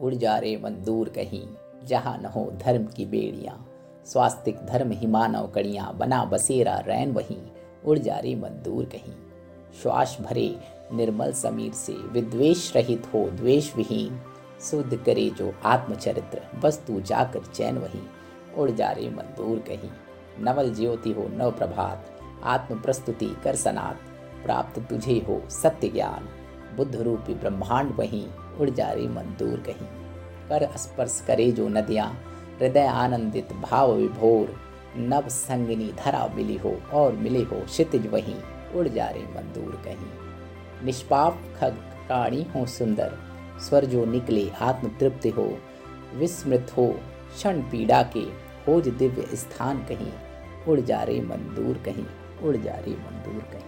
उड़ जा रे मन दूर कहीं। जहाँ न हो धर्म की बेड़ियाँ। स्वास्तिक धर्म ही मानव कड़ियाँ। बना बसेरा रैन वहीं। उड़ जा रे मन दूर कहीं। श्वास भरे निर्मल समीर से विद्वेश रहित हो द्वेष विहीन। शुद्ध करे जो आत्मचरित्र। वस्तु जाकर चैन वही। उड़ जा रे मन दूर कहीं। नवल ज्योति हो नव प्रभात आत्म प्रस्तुति कर सनात। प्राप्त तुझे हो सत्य ज्ञान। बुद्ध रूपी ब्रह्मांड वहीं उड़ जा रे मन दूर कहीं। कर स्पर्श करे जो नदियाँ, हृदय आनंदित, भाव विभोर, नव संगनी धरा मिली हो और मिले हो क्षितिज वहीं उड़ जा रे मन दूर कहीं। निष्पाप खग प्राणी हो सुंदर, स्वर जो निकले आत्म तृप्ति हो, विस्मृत हो क्षण पीड़ा के, खोज दिव्य स्थान कहीं, उड़ जा रे मन दूर कहीं, उड़ जा रे मन दूर कहीं।